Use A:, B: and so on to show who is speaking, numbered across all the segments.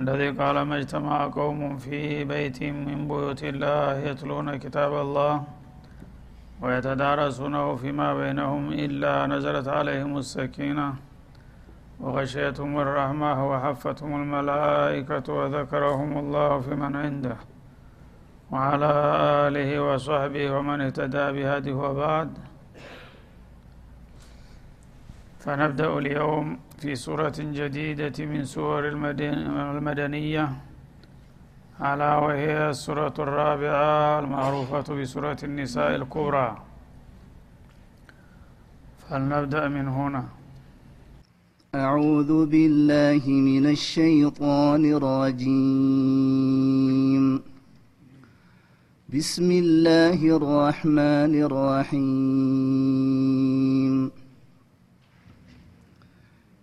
A: الذي قال ما اجتمع قوم في بيت من بيوت الله يتلون كتاب الله ويتدارسونه فيما بينهم إلا نزلت عليهم السكينة وغشيتهم الرحمة وحفتهم الملائكة وذكرهم الله في من عنده وعلى آله وصحبه ومن اهتدى بهذه وبعد. فنبدأ اليوم في سورة جديدة من سور المدنية على وهي السورة الرابعة المعروفة بسورة النساء الكبرى. فلنبدأ من هنا.
B: أعوذ بالله من الشيطان الرجيم. بسم الله الرحمن الرحيم.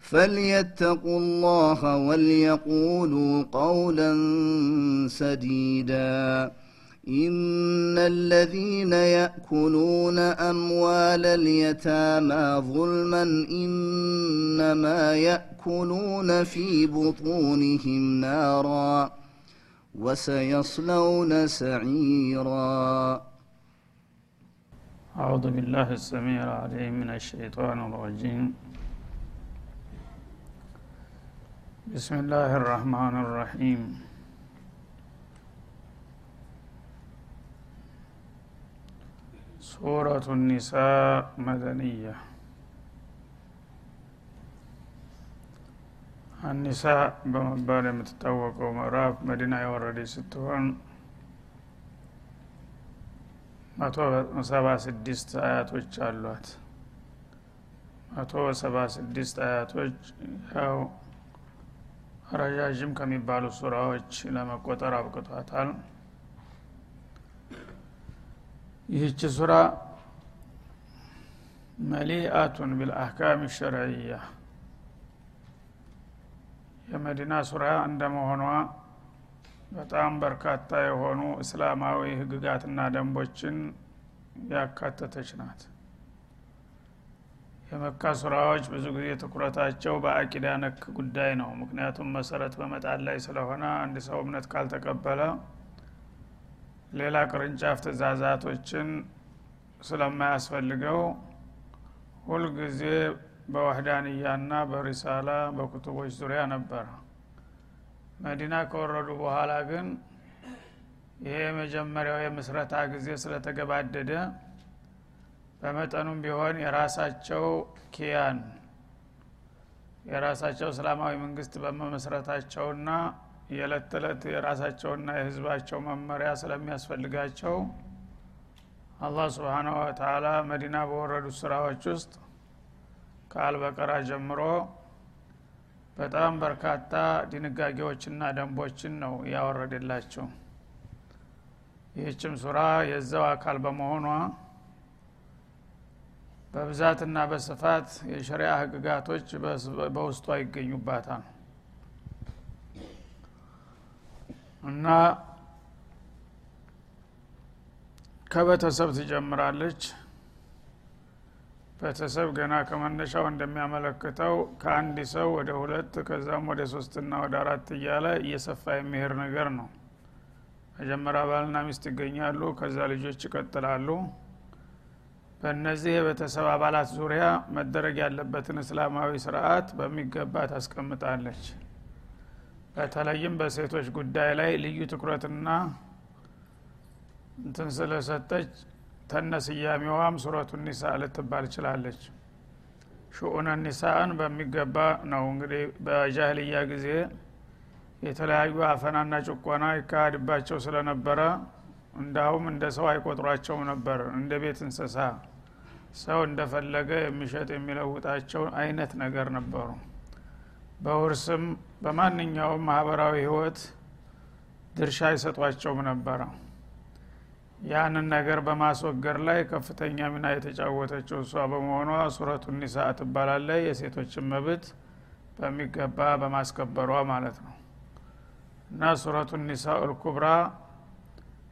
B: فليتقوا الله وليقولوا قولا سديدا ان الذين ياكلون اموال اليتامى ظلما انما ياكلون في بطونهم نارا وسيصلون سعيرا
A: أعوذ بالله السميع العليم من الشيطان الرجيم بسم الله الرحمن الرحيم سورة النساء مدنية النساء በመባል የምትታወቀው ምዕራፍ መዲና የወረደች ስትሆን መቶ ሰባ ስድስት አያቶች አሏት መቶ ሰባ ስድስት አያቶች ያው ረዣዥም ከሚባሉ ሱራዎች ለመቆጠር አብቅቷታል። ይህች ሱራ መሊአቱን ቢልአህካም ሸርዕያ። የመዲና ሱራ እንደመሆኗ በጣም በርካታ የሆኑ እስላማዊ ህግጋትና ደንቦችን ያካተተች ናት የመካ ሱራዎች ብዙ ጊዜ ትኩረታቸው በአቂዳ ነክ ጉዳይ ነው። ምክንያቱም መሰረት በመጣል ላይ ስለሆነ አንድ ሰው እምነት ካልተቀበለ ሌላ ቅርንጫፍ ትእዛዛቶችን ስለማያስፈልገው ሁልጊዜ በዋህዳንያና በሪሳላ በኩቱቦች ዙሪያ ነበረ መዲና ከወረዱ በኋላ ግን ይሄ የመጀመሪያው የምስረታ ጊዜ ስለተገባደደ በመጠኑም ቢሆን የራሳቸው ኪያን የራሳቸው እስላማዊ መንግስት በመመስረታቸውና የዕለት ተዕለት የራሳቸውና የህዝባቸው መመሪያ ስለሚያስፈልጋቸው አላህ ስብሓናሁ ወተላ መዲና በወረዱት ስራዎች ውስጥ ከአልበቀራ ጀምሮ በጣም በርካታ ድንጋጌዎችና ደንቦችን ነው ያወረደላቸው። ይህችም ሱራ የዛው አካል በመሆኗ በብዛትና በስፋት የሸሪያ ህግጋቶች በውስጧ ይገኙባታል። እና ከቤተሰብ ትጀምራለች። ቤተሰብ ገና ከመነሻው እንደሚያመለክተው ከአንድ ሰው ወደ ሁለት ከዛም ወደ ሶስትና ወደ አራት እያለ እየሰፋ የሚሄድ ነገር ነው። መጀመሪያ ባልና ሚስት ይገኛሉ ከዛ ልጆች ይቀጥላሉ በእነዚህ የቤተሰብ አባላት ዙሪያ መደረግ ያለበትን እስላማዊ ስርዓት በሚገባ ታስቀምጣለች። በተለይም በሴቶች ጉዳይ ላይ ልዩ ትኩረትና እንትን ስለሰጠች ተነስያሜዋም ሱረቱ ኒሳ ልትባል ችላለች። ሽኡነ ኒሳን በሚገባ ነው እንግዲህ በጃህልያ ጊዜ የተለያዩ አፈናና ጭቆና ይካሄድባቸው ስለነበረ እንዳውም እንደ ሰው አይቆጥሯቸውም ነበር እንደ ቤት እንስሳ ሰው እንደፈለገ የሚሸጥ የሚለውጣቸው አይነት ነገር ነበሩ። በውርስም በማንኛውም ማህበራዊ ህይወት ድርሻ አይሰጧቸውም ነበረ። ያንን ነገር በማስወገድ ላይ ከፍተኛ ሚና የተጫወተችው እሷ በመሆኗ ሱረቱ ኒሳ ትባላለች። የሴቶችን መብት በሚገባ በማስከበሯ ማለት ነው። እና ሱረቱ ኒሳ ልኩብራ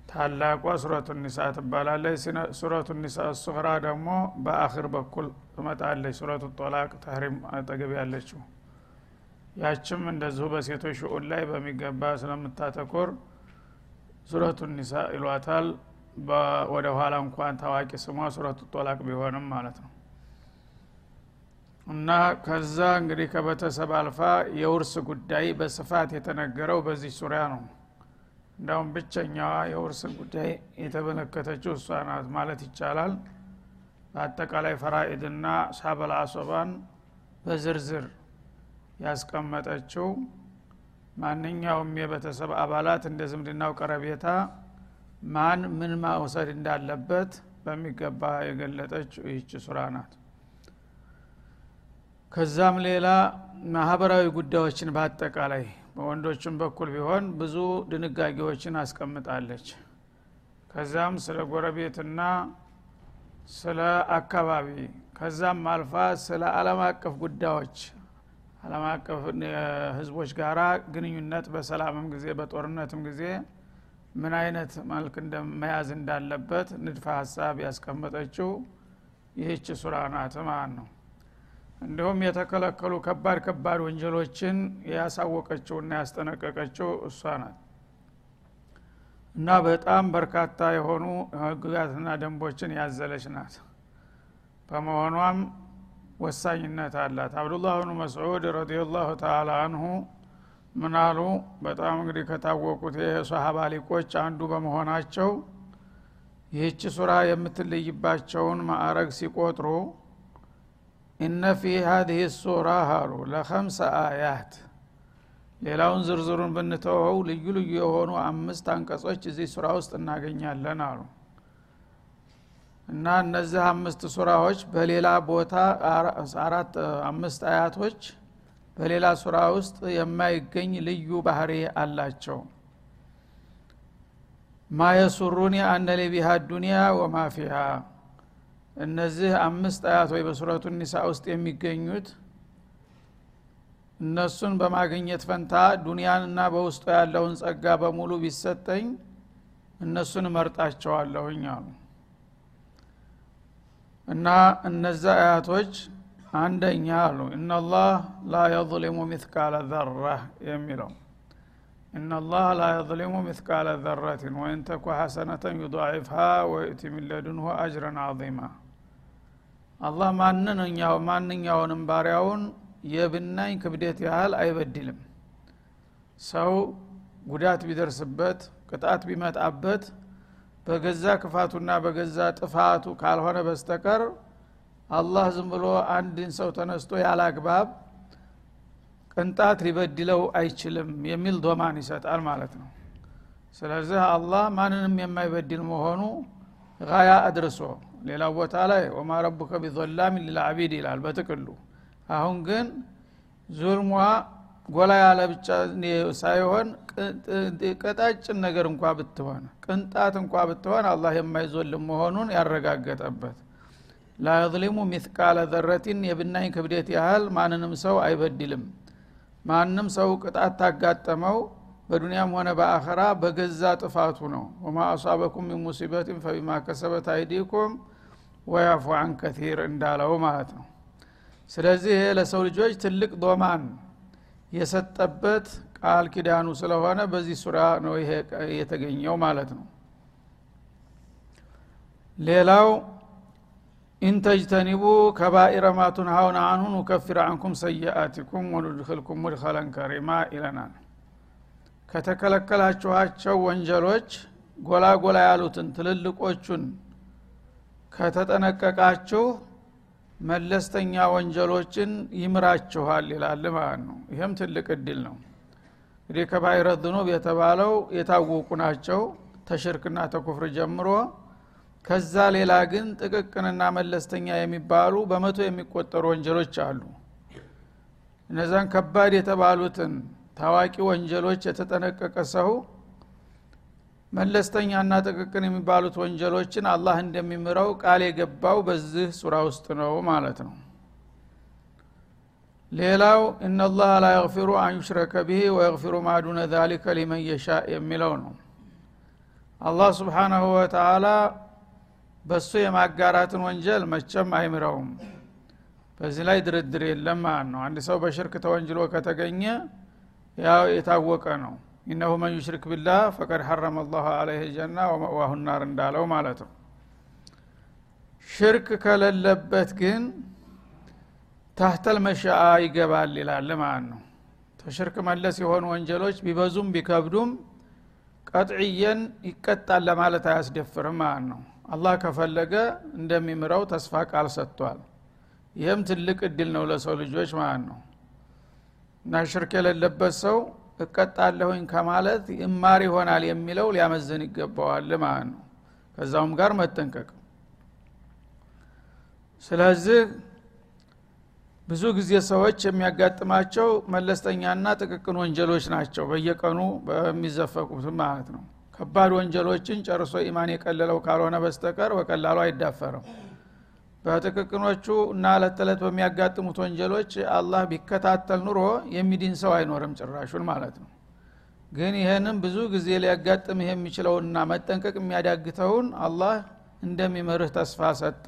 A: ታላቋ ሱረቱ ኒሳ ትባላለች። ሱረቱ ኒሳ ሱህራ ደግሞ በአክር በኩል ትመጣለች። ሱረቱ ጦላቅ ተህሪም አጠገብ ያለችው። ያችም እንደዚሁ በሴቶች ሽኡን ላይ በሚገባ ስለምታተኮር ሱረቱ ኒሳ ይሏታል ወደ ኋላ እንኳን ታዋቂ ስሟ ሱረቱ ጦላቅ ቢሆንም ማለት ነው። እና ከዛ እንግዲህ ከቤተሰብ አልፋ የውርስ ጉዳይ በስፋት የተነገረው በዚህ ሱሪያ ነው እንዳውም ብቸኛዋ የውርስ ጉዳይ የተመለከተችው እሷ ናት ማለት ይቻላል። በአጠቃላይ ፈራኢድና ሳበል አሶባን በዝርዝር ያስቀመጠችው ማንኛውም የቤተሰብ አባላት እንደ ዝምድናው ቀረቤታ ማን ምን መውሰድ እንዳለበት በሚገባ የገለጠች ይህች ሱራ ናት። ከዛም ሌላ ማህበራዊ ጉዳዮችን በአጠቃላይ በወንዶችም በኩል ቢሆን ብዙ ድንጋጌዎችን አስቀምጣለች። ከዛም ስለ ጎረቤትና ስለ አካባቢ ከዛም አልፋ ስለ አለም አቀፍ ጉዳዮች አለም አቀፍ ህዝቦች ጋራ ግንኙነት በሰላምም ጊዜ በጦርነትም ጊዜ ምን አይነት መልክ መያዝ እንዳለበት ንድፈ ሀሳብ ያስቀመጠችው ይህች ሱራ ናት ማለት ነው እንዲሁም የተከለከሉ ከባድ ከባድ ወንጀሎችን ያሳወቀችውና ያስጠነቀቀችው እሷ ናት። እና በጣም በርካታ የሆኑ ህግጋትና ደንቦችን ያዘለች ናት። በመሆኗም ወሳኝነት አላት። አብዱላህ ብኑ መስዑድ ረዲየላሁ ተአላ አንሁ ምናሉ በጣም እንግዲህ ከታወቁት የሶሀባ ሊቆች አንዱ በመሆናቸው ይህች ሱራ የምትለይባቸውን ማዕረግ ሲቆጥሩ ኢነ ፊ ሀዚህ ሱራ አሉ ለከምሰ አያት። ሌላውን ዝርዝሩን ብንተወው ልዩ ልዩ የሆኑ አምስት አንቀጾች እዚህ ሱራ ውስጥ እናገኛለን አሉ። እና እነዚህ አምስት ሱራዎች በሌላ ቦታ አራት አምስት አያቶች በሌላ ሱራ ውስጥ የማይገኝ ልዩ ባህሪ አላቸው። ማ የሱሩኒ አነ ሊቢሃ ዱኒያ ወማ ፊሃ እነዚህ አምስት አያት ወይ በሱረቱ ኒሳ ውስጥ የሚገኙት እነሱን በማግኘት ፈንታ ዱንያንና በውስጡ ያለውን ጸጋ በሙሉ ቢሰጠኝ እነሱን እመርጣቸዋለሁኝ አሉ። እና እነዛ አያቶች አንደኛ አሉ። እናላህ ላ የظሊሙ ሚትቃለ ዘራ የሚለው እናላህ ላ የظሊሙ ሚትቃለ ዘረትን ወይን ሐሰነተን ዩضዒፍሃ ወይእቲ ሚን አጅረን አዚማ አላህ ማንኛው ማንኛውንም ባሪያውን የብናኝ ክብደት ያህል አይበድልም። ሰው ጉዳት ቢደርስበት ቅጣት ቢመጣበት በገዛ ክፋቱና በገዛ ጥፋቱ ካልሆነ በስተቀር አላህ ዝም ብሎ አንድን ሰው ተነስቶ ያለ አግባብ ቅንጣት ሊበድለው አይችልም የሚል ዶማን ይሰጣል ማለት ነው። ስለዚህ አላህ ማንንም የማይበድል መሆኑ ጋያ አድርሶ ሌላው ቦታ ላይ ወማ ረቡከ ቢዘላሚን ሊልአቢድ ይላል በጥቅሉ። አሁን ግን ዙልሟ ጎላ ያለ ብቻ ሳይሆን ቀጣጭን ነገር እንኳ ብትሆን ቅንጣት እንኳ ብትሆን አላህ የማይዞልም መሆኑን ያረጋገጠበት። ላ የظሊሙ ሚትቃለ ዘረቲን የብናኝ ክብደት ያህል ማንንም ሰው አይበድልም። ማንም ሰው ቅጣት ታጋጠመው በዱንያም ሆነ በአኸራ በገዛ ጥፋቱ ነው። ወማ አሷበኩም ሚን ሙሲበትን ፈቢማ ከሰበት አይዲኩም ወያፉ አን ከቲር እንዳለው ማለት ነው። ስለዚህ ለሰው ልጆች ትልቅ ዶማን የሰጠበት ቃል ኪዳኑ ስለሆነ በዚህ ሱራ ነው ይሄ የተገኘው ማለት ነው። ሌላው ኢንተጅተኒቡ ከባኢረ ማቱን ሀውን አንሁ ኑከፊር አንኩም ሰይአቲኩም ወኑድክልኩም ሙድኸለን ከሪማ ይለናል ከተከለከላችኋቸው ወንጀሎች ጎላ ጎላ ያሉትን ትልልቆቹን ከተጠነቀቃችሁ መለስተኛ ወንጀሎችን ይምራችኋል ይላል ማለት ነው። ይህም ትልቅ እድል ነው። እንግዲህ ከባይረ የተባለው የታወቁ ናቸው። ተሽርክና ተኩፍር ጀምሮ ከዛ ሌላ ግን ጥቅቅንና መለስተኛ የሚባሉ በመቶ የሚቆጠሩ ወንጀሎች አሉ። እነዛን ከባድ የተባሉትን ታዋቂ ወንጀሎች የተጠነቀቀ ሰው መለስተኛና ጥቅቅን የሚባሉት ወንጀሎችን አላህ እንደሚምረው ቃል የገባው በዚህ ሱራ ውስጥ ነው ማለት ነው። ሌላው እናላህ ላ የግፊሩ አን ዩሽረከ ብሂ ወየግፊሩ ማዱነ ዛሊከ ሊመን የሻ የሚለው ነው። አላህ ስብሓናሁ ወተላ በእሱ የማጋራትን ወንጀል መቸም አይምረውም። በዚህ ላይ ድርድር የለም ማለት ነው። አንድ ሰው በሽርክ ተወንጅሎ ከተገኘ ያው የታወቀ ነው። إنه من يشرك بالله فقد حرم الله عليه الجنة ومأواه النار እንዳለው ማለት ነው። ሽርክ ከሌለበት ግን تحت المشيئة ይገባል ይላል ማለት ነው። ተሽርክ መለስ የሆኑ ወንጀሎች ቢበዙም ቢከብዱም قطعيا ይቀጣል ለማለት አያስደፍርም ማለት ነው። አላህ ከፈለገ እንደሚምረው ተስፋ ቃል ሰጥቷል። ይህም ትልቅ እድል ነው ለሰው ልጆች ማለት ነው እና ሽርክ የሌለበት ሰው እቀጣለሁኝ ከማለት እማር ይሆናል የሚለው ሊያመዘን ይገባዋል ማለት ነው። ከዛውም ጋር መጠንቀቅ። ስለዚህ ብዙ ጊዜ ሰዎች የሚያጋጥማቸው መለስተኛና ጥቅቅን ወንጀሎች ናቸው በየቀኑ በሚዘፈቁት ማለት ነው። ከባድ ወንጀሎችን ጨርሶ ኢማን የቀለለው ካልሆነ በስተቀር በቀላሉ አይዳፈርም በጥቅቅኖቹ እና እለት ተዕለት በሚያጋጥሙት ወንጀሎች አላህ ቢከታተል ኑሮ የሚድን ሰው አይኖርም ጭራሹን ማለት ነው። ግን ይህንም ብዙ ጊዜ ሊያጋጥምህ የሚችለውና መጠንቀቅ የሚያዳግተውን አላህ እንደሚመርህ ተስፋ ሰጠ።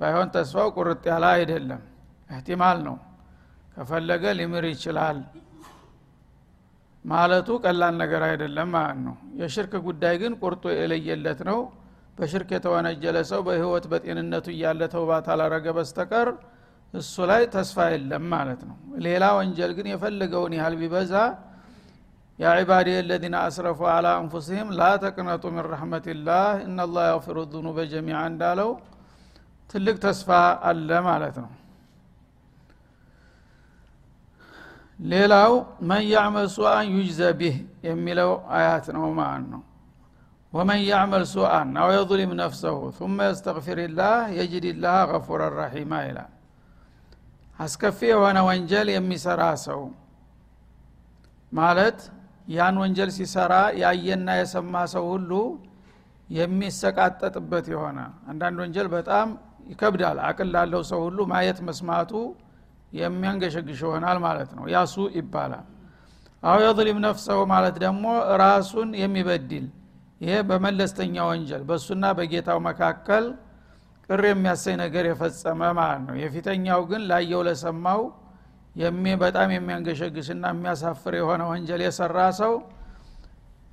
A: ባይሆን ተስፋው ቁርጥ ያለ አይደለም። እህቲማል ነው። ከፈለገ ሊምር ይችላል። ማለቱ ቀላል ነገር አይደለም ማለት ነው። የሽርክ ጉዳይ ግን ቁርጦ የለየለት ነው በሽርክ የተወነጀለ ሰው በህይወት በጤንነቱ እያለ ተውባት አላረገ በስተቀር እሱ ላይ ተስፋ የለም ማለት ነው። ሌላ ወንጀል ግን የፈለገውን ያህል ቢበዛ يا عبادي الذين أسرفوا على أنفسهم لا تقنطوا من رحمة الله إن الله يغفر الذنوب جميعا እንዳለው ትልቅ ተስፋ አለ ማለት ነው። ሌላው من يعمل سوءا يجز به የሚለው አያት ነው ማለት ነው ወመን ያዕመል ሱአን አው የظሊም ነፍሰሁ ثመ የስተግፊርላህ የጅድላህ ገፉረ ረሒማ ይላል አስከፊ የሆነ ወንጀል የሚሰራ ሰው ማለት ያን ወንጀል ሲሰራ ያየና የሰማ ሰው ሁሉ የሚሰቃጠጥበት የሆነ። አንዳንድ ወንጀል በጣም ይከብዳል። አቅል ላለው ሰው ሁሉ ማየት መስማቱ የሚያንገሸግሽ ይሆናል ማለት ነው። ያሱ ይባላል። አው የظሊም ነፍሰው ማለት ደግሞ ራሱን የሚበድል ይሄ በመለስተኛ ወንጀል በእሱና በጌታው መካከል ቅር የሚያሰኝ ነገር የፈጸመ ማለት ነው። የፊተኛው ግን ላየው ለሰማው በጣም የሚያንገሸግሽና የሚያሳፍር የሆነ ወንጀል የሰራ ሰው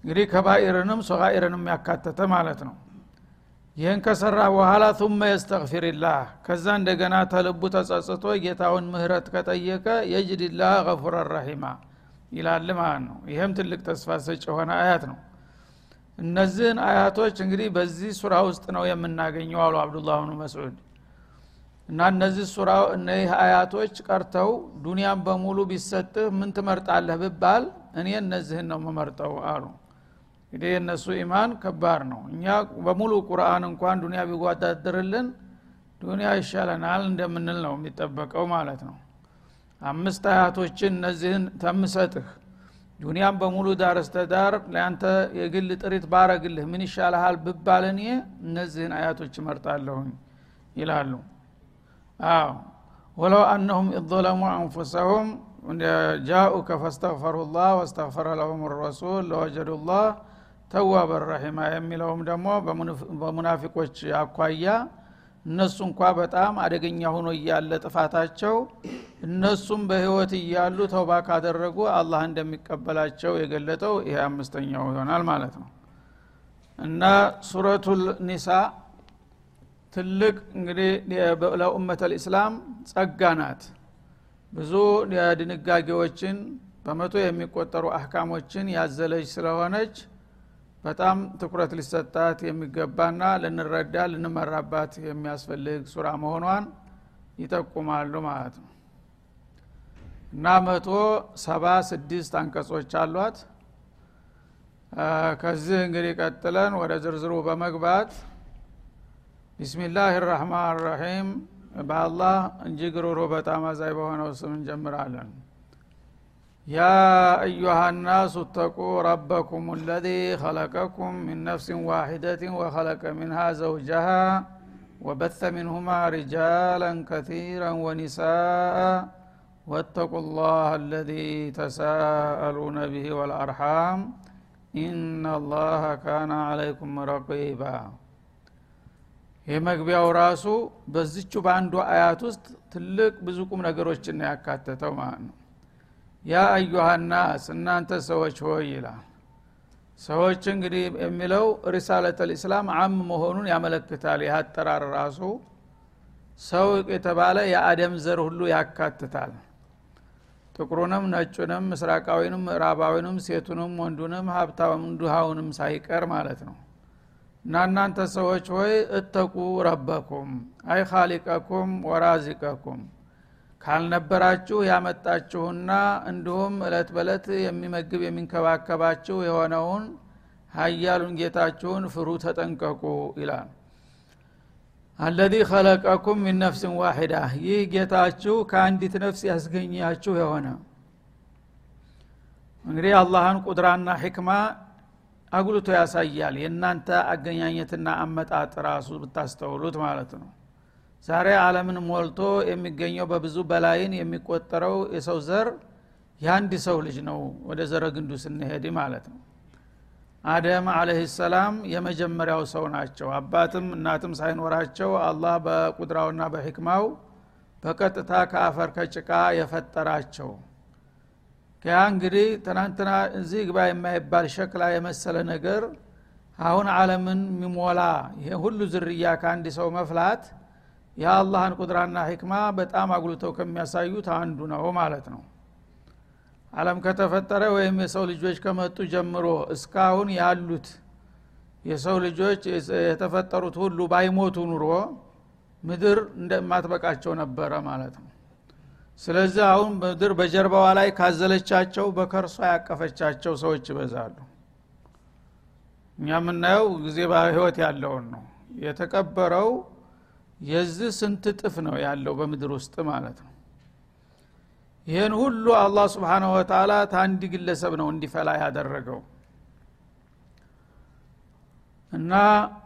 A: እንግዲህ ከባኢርንም ሶጋኢርንም ያካተተ ማለት ነው። ይህን ከሰራ በኋላ ثመ የስተግፊርላህ ከዛ እንደገና ተልቡ ተጸጽቶ ጌታውን ምህረት ከጠየቀ የጅድላህ ገፉረ ረሒማ ይላል ማለት ነው። ይህም ትልቅ ተስፋ ሰጭ የሆነ አያት ነው እነዚህን አያቶች እንግዲህ በዚህ ሱራ ውስጥ ነው የምናገኘው አሉ አብዱላህ ብኑ መስዑድ። እና እነዚህ ሱራ እነዚህ አያቶች ቀርተው ዱንያን በሙሉ ቢሰጥህ ምን ትመርጣለህ ብባል እኔ እነዚህን ነው የምመርጠው አሉ። እንግዲህ የእነሱ ኢማን ከባድ ነው። እኛ በሙሉ ቁርአን እንኳን ዱኒያ ቢጓዳድርልን ዱኒያ ይሻለናል እንደምንል ነው የሚጠበቀው ማለት ነው። አምስት አያቶችን እነዚህን ተምሰጥህ ዱኒያም በሙሉ ዳር እስተዳር ለአንተ የግል ጥሪት ባረግልህ ምን ይሻልሃል ብባል እነዚህን አያቶች እመርጣለሁኝ ይላሉ። አዎ። ወለው አነሁም ኢظለሙ አንፉሰሁም ጃኡከ ፈስተግፈሩ ላህ ወስተግፈረ ለሁም ረሱል ለወጀዱ ላህ ተዋበ ረሒማ የሚለውም ደግሞ በሙናፊቆች አኳያ እነሱ እንኳ በጣም አደገኛ ሆኖ እያለ ጥፋታቸው እነሱም በህይወት እያሉ ተውባ ካደረጉ አላህ እንደሚቀበላቸው የገለጠው ይሄ አምስተኛው ይሆናል ማለት ነው። እና ሱረቱል ኒሳ ትልቅ እንግዲህ ለኡመት ልእስላም ጸጋ ናት። ብዙ ድንጋጌዎችን በመቶ የሚቆጠሩ አህካሞችን ያዘለች ስለሆነች በጣም ትኩረት ሊሰጣት የሚገባና ልንረዳ ልንመራባት የሚያስፈልግ ሱራ መሆኗን ይጠቁማሉ ማለት ነው። እና መቶ ሰባ ስድስት አንቀጾች አሏት። ከዚህ እንግዲህ ቀጥለን ወደ ዝርዝሩ በመግባት ቢስሚላህ ራህማን ራሒም በአላህ እጅግ ሩሩ በጣም አዛይ በሆነው ስም እንጀምራለን يا أيها الناس اتقوا ربكم الذي خلقكم من نفس واحدة وخلق منها زوجها وبث منهما رجالا كثيرا ونساء واتقوا الله الذي تساءلون به والأرحام إن الله كان عليكم رقيبا የመግቢያው ራሱ በዝቹ በአንዱ አያት ውስጥ ትልቅ ብዙ ቁም ነገሮችን ያካተተው ማለት ነው ያ አዩሃናስ እናንተ ሰዎች ሆይ ይላል። ሰዎች እንግዲህ የሚለው ሪሳለት ልእስላም አም መሆኑን ያመለክታል። ይህ አጠራር ራሱ ሰው የተባለ የአደም ዘር ሁሉ ያካትታል። ጥቁሩንም ነጩንም ምስራቃዊንም ምዕራባዊንም ሴቱንም ወንዱንም ሀብታውንም ድሃውንም ሳይቀር ማለት ነው። እና እናንተ ሰዎች ሆይ እተቁ ረበኩም አይ ካሊቀኩም ወራዚቀኩም ካልነበራችሁ ያመጣችሁና እንዲሁም እለት በለት የሚመግብ የሚንከባከባችሁ የሆነውን ሀያሉን ጌታችሁን ፍሩ ተጠንቀቁ ይላል። አለዚ ኸለቀኩም ሚን ነፍስን ዋሂዳ ይህ ጌታችሁ ከአንዲት ነፍስ ያስገኛችሁ የሆነ እንግዲህ አላህን ቁድራና ሕክማ አጉልቶ ያሳያል። የእናንተ አገኛኘትና አመጣጥ ራሱ ብታስተውሉት ማለት ነው ዛሬ አለምን ሞልቶ የሚገኘው በብዙ በላይን የሚቆጠረው የሰው ዘር የአንድ ሰው ልጅ ነው ወደ ዘረግንዱ ስንሄድ ማለት ነው። አደም አለህ ሰላም የመጀመሪያው ሰው ናቸው። አባትም እናትም ሳይኖራቸው አላህ በቁድራውና በሕክማው በቀጥታ ከአፈር ከጭቃ የፈጠራቸው። ያ እንግዲህ ትናንትና እዚህ ግባ የማይባል ሸክላ የመሰለ ነገር አሁን አለምን የሚሞላ ይሄ ሁሉ ዝርያ ከአንድ ሰው መፍላት የአላህን ቁድራና ህክማ በጣም አጉልተው ከሚያሳዩት አንዱ ነው ማለት ነው። አለም ከተፈጠረ ወይም የሰው ልጆች ከመጡ ጀምሮ እስካሁን ያሉት የሰው ልጆች የተፈጠሩት ሁሉ ባይሞቱ ኑሮ ምድር እንደማትበቃቸው ነበረ ማለት ነው። ስለዚህ አሁን ምድር በጀርባዋ ላይ ካዘለቻቸው በከርሷ ያቀፈቻቸው ሰዎች ይበዛሉ። እኛ የምናየው ጊዜ በህይወት ያለውን ነው። የተቀበረው የዚህ ስንት ጥፍ ነው ያለው በምድር ውስጥ ማለት ነው? ይህን ሁሉ አላህ ስብሓንሁ ወተላ ታንድ ግለሰብ ነው እንዲፈላ ያደረገው። እና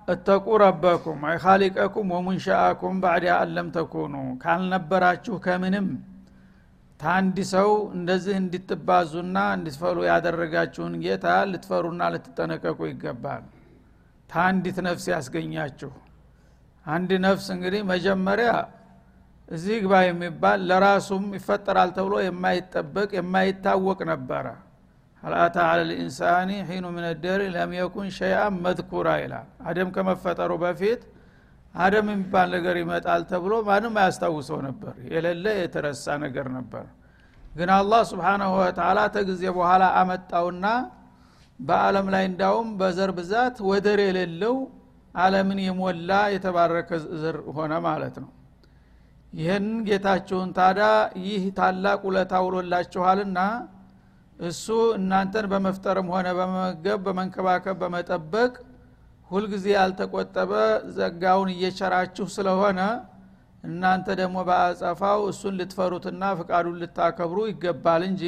A: እተቁ ረበኩም አይ ካሊቀኩም ወሙንሻአኩም ባዕድ አለም ተኩኑ። ካልነበራችሁ ከምንም ታንድ ሰው እንደዚህ እንድትባዙና እንድትፈሉ ያደረጋችሁን ጌታ ልትፈሩና ልትጠነቀቁ ይገባል። ታንዲት ነፍስ ያስገኛችሁ አንድ ነፍስ እንግዲህ መጀመሪያ እዚህ ግባ የሚባል ለራሱም ይፈጠራል ተብሎ የማይጠበቅ የማይታወቅ ነበረ። አልአታ አለ ልኢንሳኒ ሒኑ ምን ለም የኩን ሸይአን መዝኩራ ይላል። አደም ከመፈጠሩ በፊት አደም የሚባል ነገር ይመጣል ተብሎ ማንም አያስታውሰው ነበር። የሌለ የተረሳ ነገር ነበር። ግን አላህ ስብሓናሁ ወተላ ተጊዜ በኋላ አመጣውና በአለም ላይ እንዳውም በዘር ብዛት ወደር የሌለው አለምን የሞላ የተባረከ ዘር ሆነ ማለት ነው። ይህን ጌታችሁን ታዳ ይህ ታላቅ ውለታ ውሎላችኋልና እሱ እናንተን በመፍጠርም ሆነ በመመገብ በመንከባከብ በመጠበቅ ሁልጊዜ ያልተቆጠበ ዘጋውን እየቸራችሁ ስለሆነ እናንተ ደግሞ በአጸፋው እሱን ልትፈሩትና ፍቃዱን ልታከብሩ ይገባል እንጂ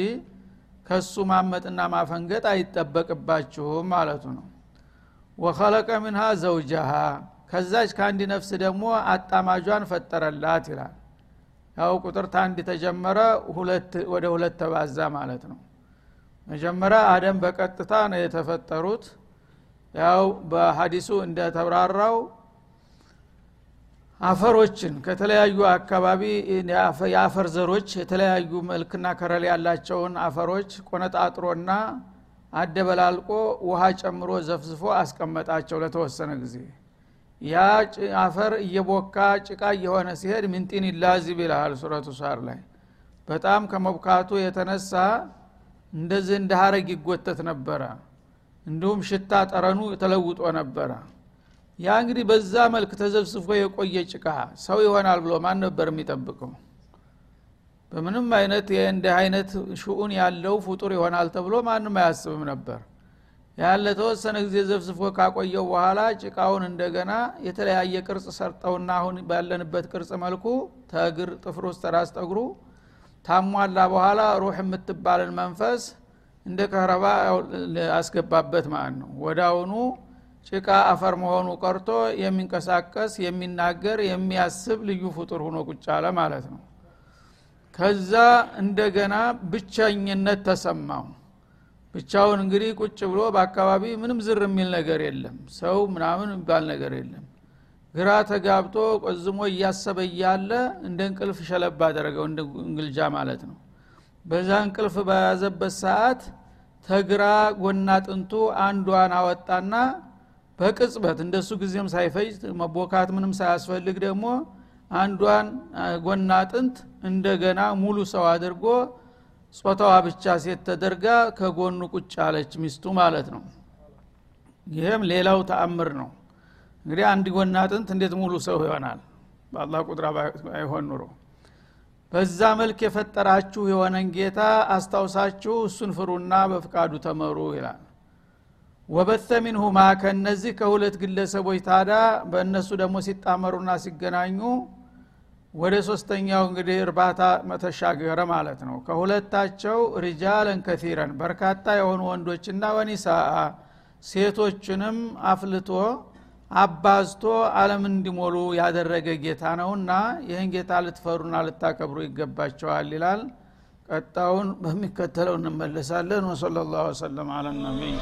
A: ከሱ ማመጥና ማፈንገጥ አይጠበቅባችሁም ማለቱ ነው ወኸለቀ ምንሃ ዘውጃሃ ከዛች ከአንድ ነፍስ ደግሞ አጣማጇን ፈጠረላት ይላል። ያው ቁጥር ታንድ ተጀመረ ወደ ሁለት ተባዛ ማለት ነው። መጀመሪያ አደም በቀጥታ ነው የተፈጠሩት። ያው በሀዲሱ እንደተብራራው አፈሮችን ከተለያዩ አካባቢ የአፈር ዘሮች የተለያዩ መልክና ከረል ያላቸውን አፈሮች ቆነጣጥሮና አደበላልቆ ውሃ ጨምሮ ዘፍዝፎ አስቀመጣቸው ለተወሰነ ጊዜ። ያ አፈር እየቦካ ጭቃ እየሆነ ሲሄድ ምንጢን ላዚብ ይልሃል ሱረቱ ሳር ላይ። በጣም ከመብካቱ የተነሳ እንደዚህ እንደ ሀረግ ይጎተት ነበረ። እንዲሁም ሽታ ጠረኑ ተለውጦ ነበረ። ያ እንግዲህ በዛ መልክ ተዘብስፎ የቆየ ጭቃ ሰው ይሆናል ብሎ ማን ነበር የሚጠብቀው በምንም አይነት እንዲህ አይነት ሽኡን ያለው ፍጡር ይሆናል ተብሎ ማንም አያስብም ነበር። ያለ ተወሰነ ጊዜ ዘፍዝፎ ካቆየው በኋላ ጭቃውን እንደገና የተለያየ ቅርጽ ሰርጠውና አሁን ባለንበት ቅርጽ መልኩ ተእግር ጥፍር ውስጥ ራስ ጠግሩ ታሟላ በኋላ ሩህ የምትባልን መንፈስ እንደ ከረባ አስገባበት ማለት ነው። ወዳውኑ ጭቃ አፈር መሆኑ ቀርቶ የሚንቀሳቀስ የሚናገር የሚያስብ ልዩ ፍጡር ሁኖ ቁጭ አለ ማለት ነው ከዛ እንደገና ብቸኝነት ተሰማው። ብቻውን እንግዲህ ቁጭ ብሎ በአካባቢ ምንም ዝር የሚል ነገር የለም። ሰው ምናምን የሚባል ነገር የለም። ግራ ተጋብቶ ቆዝሞ እያሰበ እያለ እንደ እንቅልፍ ሸለብ አደረገው እንግልጃ ማለት ነው። በዛ እንቅልፍ በያዘበት ሰዓት ተግራ ጎና ጥንቱ አንዷን አወጣና በቅጽበት እንደሱ ጊዜም ሳይፈጅ መቦካት ምንም ሳያስፈልግ ደግሞ አንዷን ጎና ጥንት እንደገና ሙሉ ሰው አድርጎ ጾታዋ ብቻ ሴት ተደርጋ ከጎኑ ቁጭ አለች ሚስቱ ማለት ነው። ይህም ሌላው ተአምር ነው። እንግዲህ አንድ ጎና ጥንት እንዴት ሙሉ ሰው ይሆናል? በአላህ ቁጥራ አይሆን ኑሮ። በዛ መልክ የፈጠራችሁ የሆነን ጌታ አስታውሳችሁ እሱን ፍሩና በፍቃዱ ተመሩ ይላል ወበተ ሚንሁማ ከነዚህ ከሁለት ግለሰቦች ታዳ በእነሱ ደግሞ ሲጣመሩና ሲገናኙ ወደ ሶስተኛው እንግዲህ እርባታ መተሻገረ ማለት ነው። ከሁለታቸው ሪጃለን ከቲረን በርካታ የሆኑ ወንዶችና ወኒሳአ ሴቶችንም አፍልቶ አባዝቶ አለም እንዲሞሉ ያደረገ ጌታ ነውና ይህን ጌታ ልትፈሩና ልታከብሩ ይገባቸዋል ይላል። ቀጣውን በሚከተለው እንመለሳለን። ወሰለ ላሁ ወሰለም አላ ነቢይ